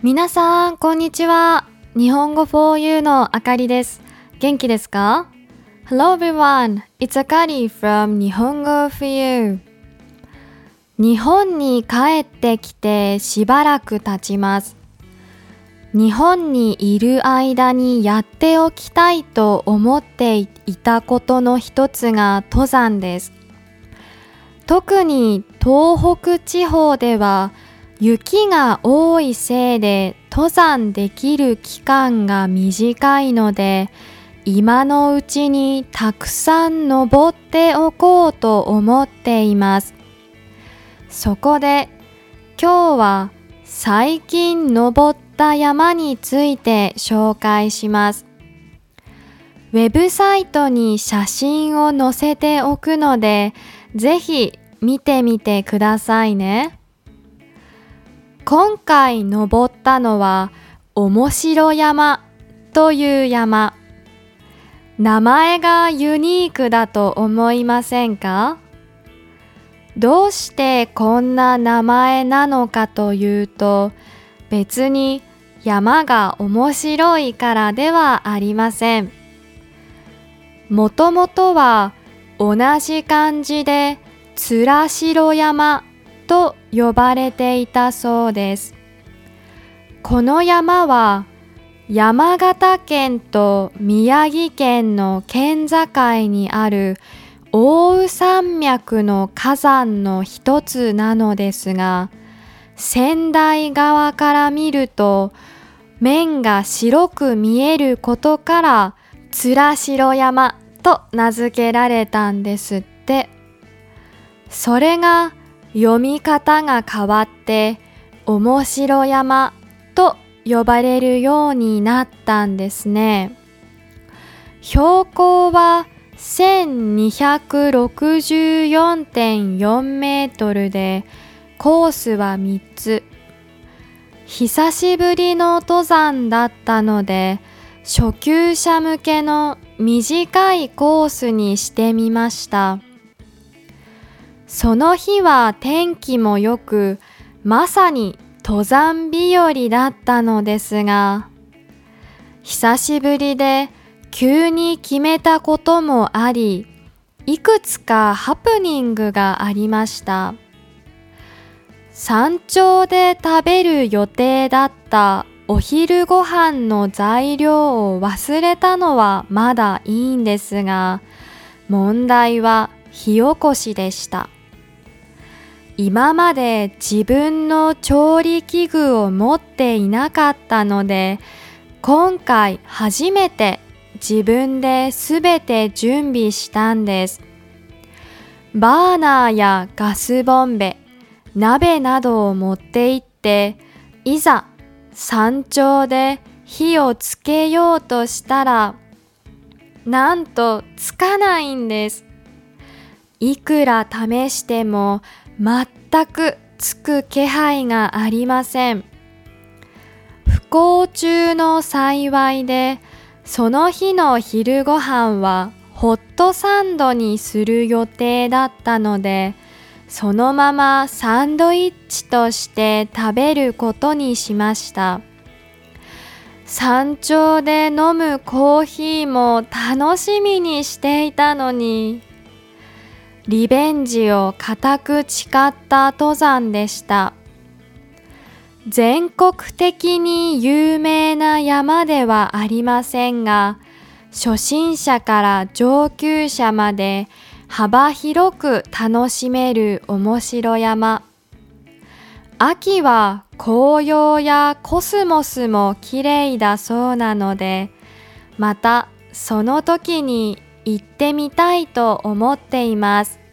皆さん、こんにちは。日本語 4U のあかりです。元気ですか ?Hello everyone, it's Akari from 日本語 4U。日本に帰ってきてしばらく経ちます。日本にいる間にやっておきたいと思っていたことの一つが登山です。特に東北地方では雪が多いせいで登山できる期間が短いので今のうちにたくさん登っておこうと思っています。そこで今日は最近登った山について紹介します。ウェブサイトに写真を載せておくのでぜひ見てみてくださいね。今回登ったのは面白山という山。名前がユニークだと思いませんか？どうしてこんな名前なのかというと別に山が面白いからではありません。もともとは同じ漢字でつらしろ山と呼ばれていたそうです。この山は山形県と宮城県の県境にある大宇山脈の火山の一つなのですが仙台側から見ると面が白く見えることからつらしろ山と名付けられたんですってそれが読み方が変わって面白山と呼ばれるようになったんですね。標高は1264.4メートルでコースは3つ。久しぶりの登山だったので初級者向けの短いコースにしてみました。その日は天気も良くまさに登山日和だったのですが久しぶりで急に決めたこともありいくつかハプニングがありました。山頂で食べる予定だったお昼ご飯の材料を忘れたのはまだいいんですが問題は火起こしでした。今まで自分の調理器具を持っていなかったので今回初めて自分で全て準備したんです。バーナーやガスボンベ鍋などを持って行っていざ山頂で火をつけようとしたらなんとつかないんです。いくら試しても全くつく気配がありません。不幸中の幸いでその日の昼ご飯はホットサンドにする予定だったのでそのままサンドイッチとして食べることにしました。山頂で飲むコーヒーも楽しみにしていたのにリベンジを固く誓った登山でした。全国的に有名な山ではありませんが初心者から上級者まで幅広く楽しめる面白山。秋は紅葉やコスモスも綺麗だそうなのでまたその時に行ってみたいと思っています。